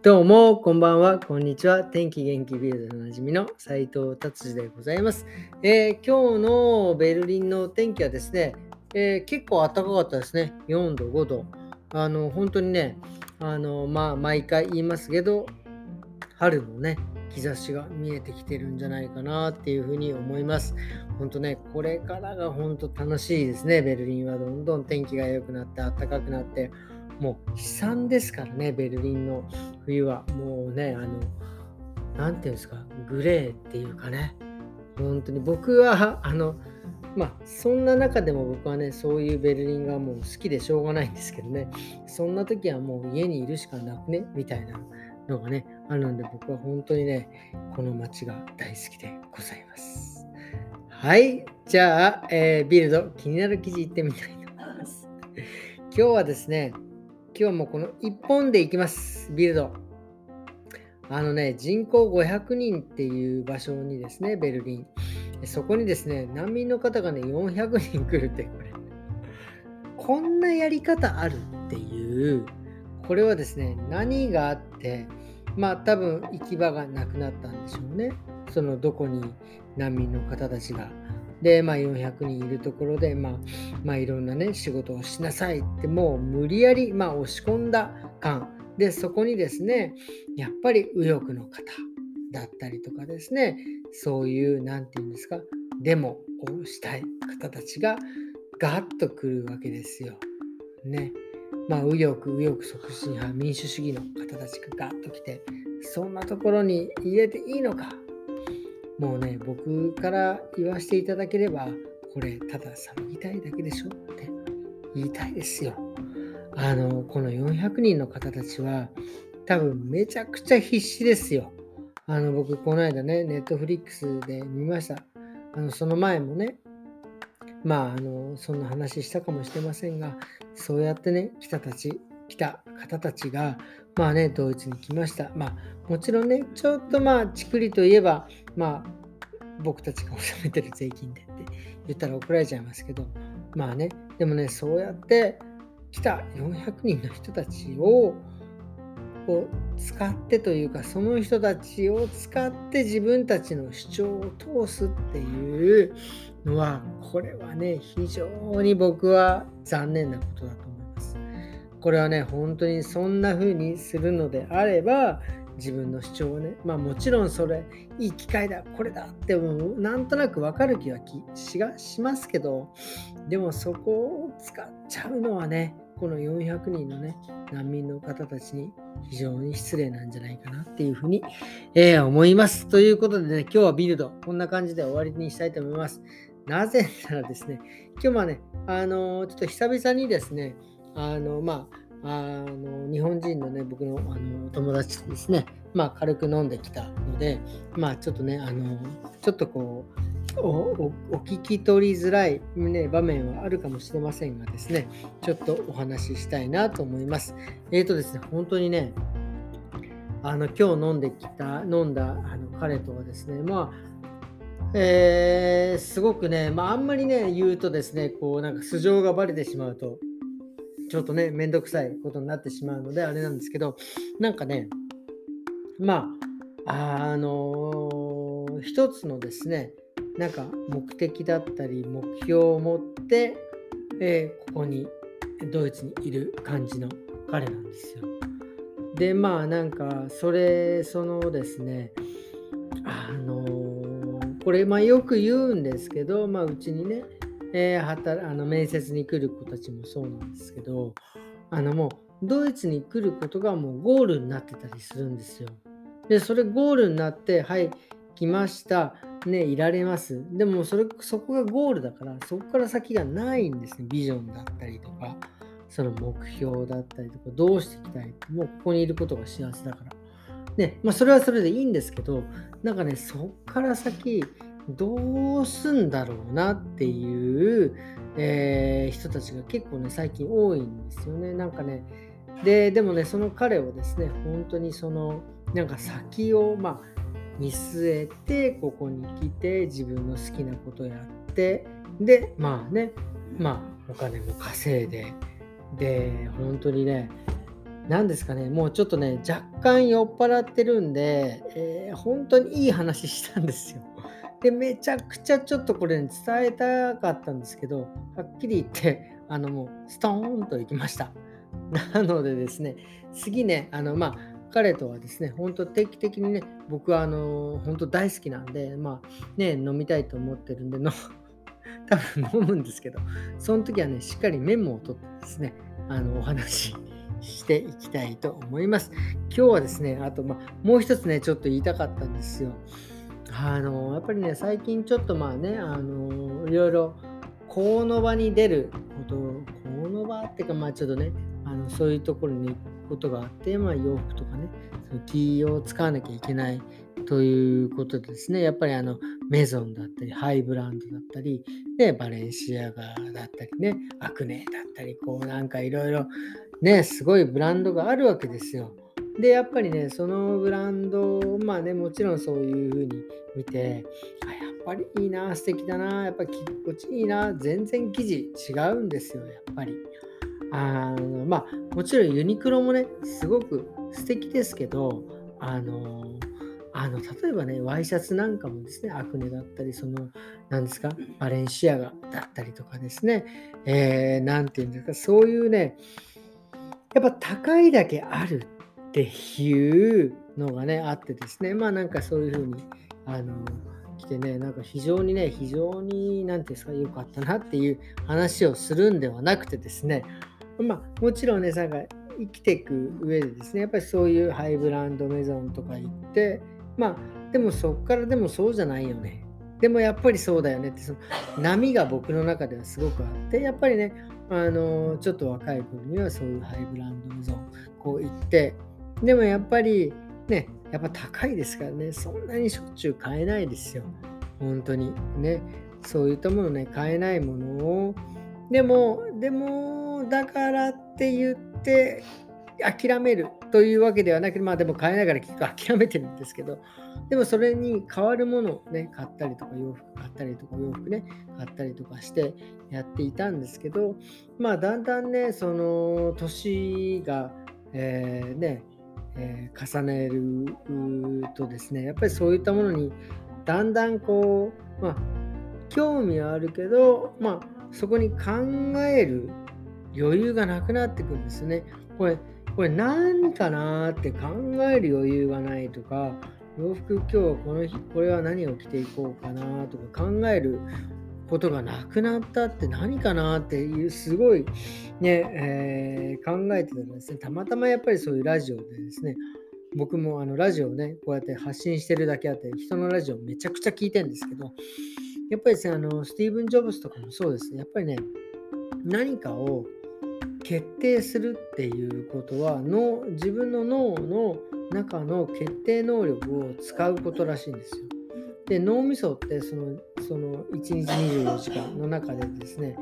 どうも、こんばんは、こんにちは。天気元気ビルドでおなじみの斉藤達治でございます、えー、今日のベルリンの天気はですね、えー、結構暖かかったですね。4度、5度。あの、本当にね、あの、まあ、毎回言いますけど、春のね、兆しが見えてきてるんじゃないかなっていうふうに思います。本当ね、これからが本当楽しいですね。ベルリンはどんどん天気が良くなって、暖かくなって、もう悲惨ですからね、ベルリンの冬は。もうね、あの、なんていうんですか、グレーっていうかね、本当に僕は、あの、まあ、そんな中でも僕はね、そういうベルリンがもう好きでしょうがないんですけどね、そんな時はもう家にいるしかなくね、みたいなのがね、あるので僕は本当にね、この街が大好きでございます。はい、じゃあ、えー、ビルド、気になる記事いってみたいと思います。今日はですね、今日もこの1本でいきます、ビルド。あのね、人口500人っていう場所にですね、ベルリン。そこにですね、難民の方がね、400人来るって、これ。こんなやり方あるっていう、これはですね、何があって、まあ多分行き場がなくなったんでしょうね。そのどこに難民の方たちがで、まあ、400人いるところで、まあ、まあ、いろんなね、仕事をしなさいって、もう無理やり、まあ、押し込んだ感。で、そこにですね、やっぱり右翼の方だったりとかですね、そういう、なんていうんですか、デモをしたい方たちがガッと来るわけですよ。ね。まあ、右翼、右翼促進派、民主主義の方たちがガッと来て、そんなところに入れていいのかもうね、僕から言わせていただければ、これ、ただ騒ぎたいだけでしょって言いたいですよ。あの、この400人の方たちは、多分めちゃくちゃ必死ですよ。あの、僕、この間ね、ネットフリックスで見ました。あの、その前もね、まあ、あの、そんな話したかもしれませんが、そうやってね、来たたち、来た方たちが、まあね、ドイツに来ました。まあ、もちろんね、ちょっとまあ、ちくりといえば、まあ、僕たちが納めてる税金でって言ったら怒られちゃいますけど、まあね、でもね、そうやって来た400人の人たちをを使ってというか、その人たちを使って自分たちの主張を通すっていうのは、これはね、非常に僕は残念なことだと。これはね、本当にそんな風にするのであれば、自分の主張をね、まあもちろんそれ、いい機会だ、これだってもうなんとなくわかる気はしがしますけど、でもそこを使っちゃうのはね、この400人のね、難民の方たちに非常に失礼なんじゃないかなっていうふうに、えー、思います。ということでね、今日はビルド、こんな感じで終わりにしたいと思います。なぜならですね、今日はね、あのー、ちょっと久々にですね、あの、まあ、あの日本人のね僕のあの友達とですね、まあ、軽く飲んできたので、まあ、ちょっとねあのちょっとこうお聞き取りづらい、ね、場面はあるかもしれませんがですねちょっとお話ししたいなと思います。えっ、ー、とですね本当にねあの今日飲んできた飲んだあの彼とはですねまあえー、すごくね、まあ、あんまりね、言うとですね、こう、なんか素性がバレてしまうと、ちょっとね、めんどくさいことになってしまうので、あれなんですけど、なんかね、まあ、あのー、一つのですね、なんか目的だったり、目標を持って、えー、ここに、ドイツにいる感じの彼なんですよ。で、まあ、なんか、それ、そのですね、あのー、これ、まあ、よく言うんですけど、まあ、うちにね、えー、働あの面接に来る子たちもそうなんですけど、あのもうドイツに来ることがもうゴールになってたりするんですよ。で、それゴールになって、はい、来ました。ね、いられます。でもそれ、そこがゴールだから、そこから先がないんですね。ビジョンだったりとか、その目標だったりとか、どうしていきたいって、もうここにいることが幸せだから。ね、まあそれはそれでいいんですけど、なんかね、そこから先、どうすんだろうなっていう、えー、人たちが結構ね、最近多いんですよね。なんかね、で、でもね、その彼をですね、本当にその、なんか先を、まあ、見据えて、ここに来て、自分の好きなことやって、で、まあね、まあ、お金も稼いで、で、本当にね、何ですかね、もうちょっとね、若干酔っ払ってるんで、えー、本当にいい話したんですよ。で、めちゃくちゃちょっとこれ、ね、伝えたかったんですけど、はっきり言って、あのもうストーンと行きました。なのでですね、次ね、あのまあ、彼とはですね、本当定期的にね、僕はあの本当大好きなんで、まあね、飲みたいと思ってるんでの、多分飲むんですけど、その時はね、しっかりメモを取ってですね、あのお話ししていきたいと思います。今日はですね、あと、まあ、もう一つね、ちょっと言いたかったんですよ。あの、やっぱりね、最近ちょっとまあね、あの、いろいろ、この場に出ること、この場っていうか、まあちょっとね、あのそういうところに行くことがあって、まあ洋服とかね、その気を使わなきゃいけないということでですね、やっぱりあのメゾンだったり、ハイブランドだったり、ね、バレンシアガだったりね、アクネだったり、こうなんかいろいろね、すごいブランドがあるわけですよ。で、やっぱりね、そのブランドを、まあね、もちろんそういうふうに見て、あ、やっぱりいいな、素敵だな、やっぱ着心地いいな、全然生地違うんですよ、やっぱり。あのまあ、もちろんユニクロもね、すごく素敵ですけど、あの、あの例えばね、ワイシャツなんかもですね、アクネだったり、その、何ですか、バレンシアガだったりとかですね、えー、ていうんですか、そういうね、やっぱ高いだけあるっていうのがね、あってですね、まあなんかそういうふうに、あの、来てね、なんか非常にね、非常に、なんていうんですか、良かったなっていう話をするんではなくてですね、まあもちろんね、なんか生きていく上でですね、やっぱりそういうハイブランドメゾンとか行って、まあでもそっからでもそうじゃないよね。でもやっぱりそうだよねって、その波が僕の中ではすごくあって、やっぱりね、あのちょっと若い頃にはそういうハイブランドメゾンこう行ってでもやっぱりねやっぱ高いですからね。そんなにしょっちゅう買えないですよ。本当に。ね。そういったものね買えないものを。でもでもだからって言って諦めるというわけではなくて、まあでも買えながら結構諦めてるんですけど、でもそれに代わるものをね、買ったりとか洋服買ったりとか洋服ね、買ったりとかしてやっていたんですけど、まあだんだんね、その年が、えー、ね、えー、重ねるとですね、やっぱりそういったものにだんだんこう、まあ興味はあるけど、まあそこに考える余裕がなくなってくるんですね。これこれ何かなって考える余裕がないとか、洋服今日はこの日、これは何を着ていこうかなとか考えることがなくなったって何かなっていうすごいね、えー、考えてたらですね、たまたまやっぱりそういうラジオでですね、僕もあのラジオをね、こうやって発信してるだけあって、人のラジオめちゃくちゃ聞いてるんですけど、やっぱりですね、あのスティーブン・ジョブズとかもそうですね、やっぱりね、何かを決定するっていうことは脳自分の脳の中の決定能力を使うことらしいんですよ。で脳みそってそのその1日24時間の中でですね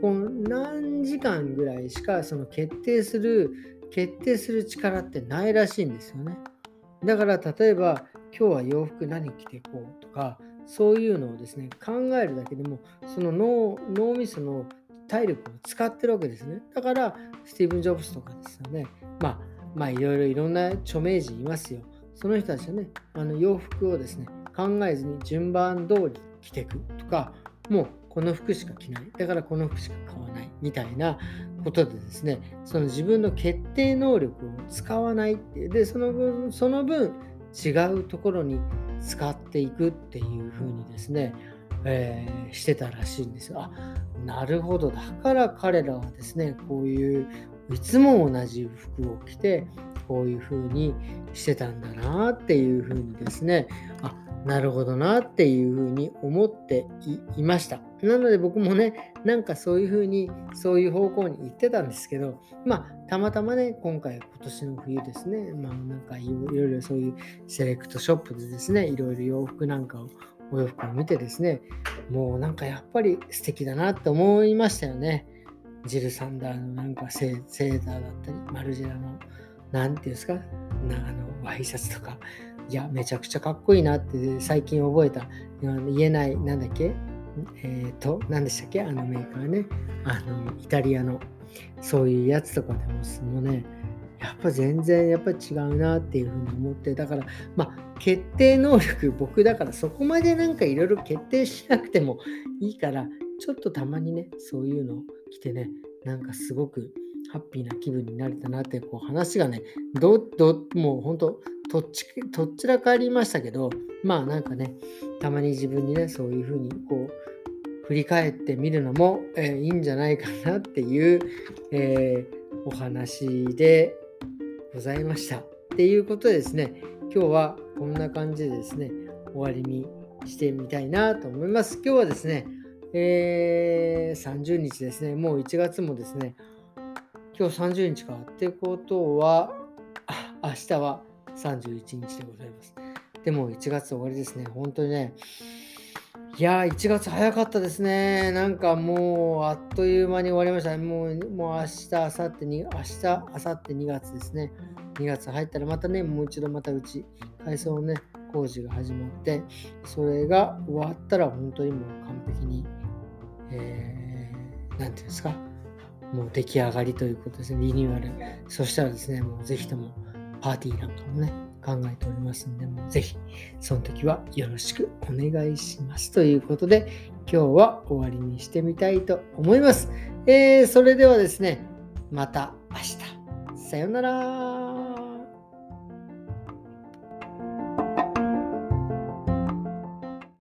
この何時間ぐらいしかその決定する決定する力ってないらしいんですよね。だから例えば今日は洋服何着ていこうとかそういうのをですね考えるだけでもその脳脳みその体力を使ってるわけですね。だから、スティーブン・ジョブズとかですよね。まあ、まあ、いろいろいろんな著名人いますよ。その人たちはね、あの洋服をですね、考えずに順番通り着てくとか、もうこの服しか着ない。だからこの服しか買わない。みたいなことでですね、その自分の決定能力を使わないって。で、その分、その分違うところに使っていくっていうふうにですね、えー、してたらしいんですよ。あなるほど。だから彼らはですね、こういういつも同じ服を着て、こういう風にしてたんだなっていう風にですね、あなるほどなっていう風に思っていました。なので僕もね、なんかそういう風に、そういう方向に行ってたんですけど、まあ、たまたまね、今回今年の冬ですね、まあなんかいろいろそういうセレクトショップでですね、いろいろ洋服なんかをお洋服を見てですね、もうなんかやっぱり素敵だなって思いましたよね。ジル・サンダーのなんかセーターだったり、マルジェラの、なんていうんですか、あのワイシャツとか、いや、めちゃくちゃかっこいいなって最近覚えた、言えない、なんだっけ？えっ、ー、と、何でしたっけ？あのメーカーね。あの、イタリアの、そういうやつとかでも、もうね、やっぱ全然やっぱ違うなっていうふうに思って。だからまあ決定能力僕だからそこまでなんかいろいろ決定しなくてもいいからちょっとたまにねそういうの来てねなんかすごくハッピーな気分になれたなってこう話がねどどもうほんとっちとっちらかありましたけどまあなんかねたまに自分にねそういうふうにこう振り返ってみるのも、えー、いいんじゃないかなっていう、えー、お話でございました。っていうことでですね、今日はこんな感じでですね、終わりにしてみたいなと思います。今日はですね、えー、30日ですね、もう1月もですね、今日30日かってことは、明日は31日でございます。でも1月終わりですね、本当にね、いやー、1月早かったですね。なんかもう、あっという間に終わりました。もう、もう明日、明後日に、明日、明後日2月ですね。2月入ったらまたね、もう一度またうち、改装ね、工事が始まって、それが終わったら本当にもう完璧に、えー、なんていうんですか、もう出来上がりということですね、リニューアル。そしたらですね、もうぜひともパーティーなんかもね、考えておりますんで、もうぜひ、その時はよろしくお願いします。ということで、今日は終わりにしてみたいと思います。えー、それではですね、また明日。さようなら。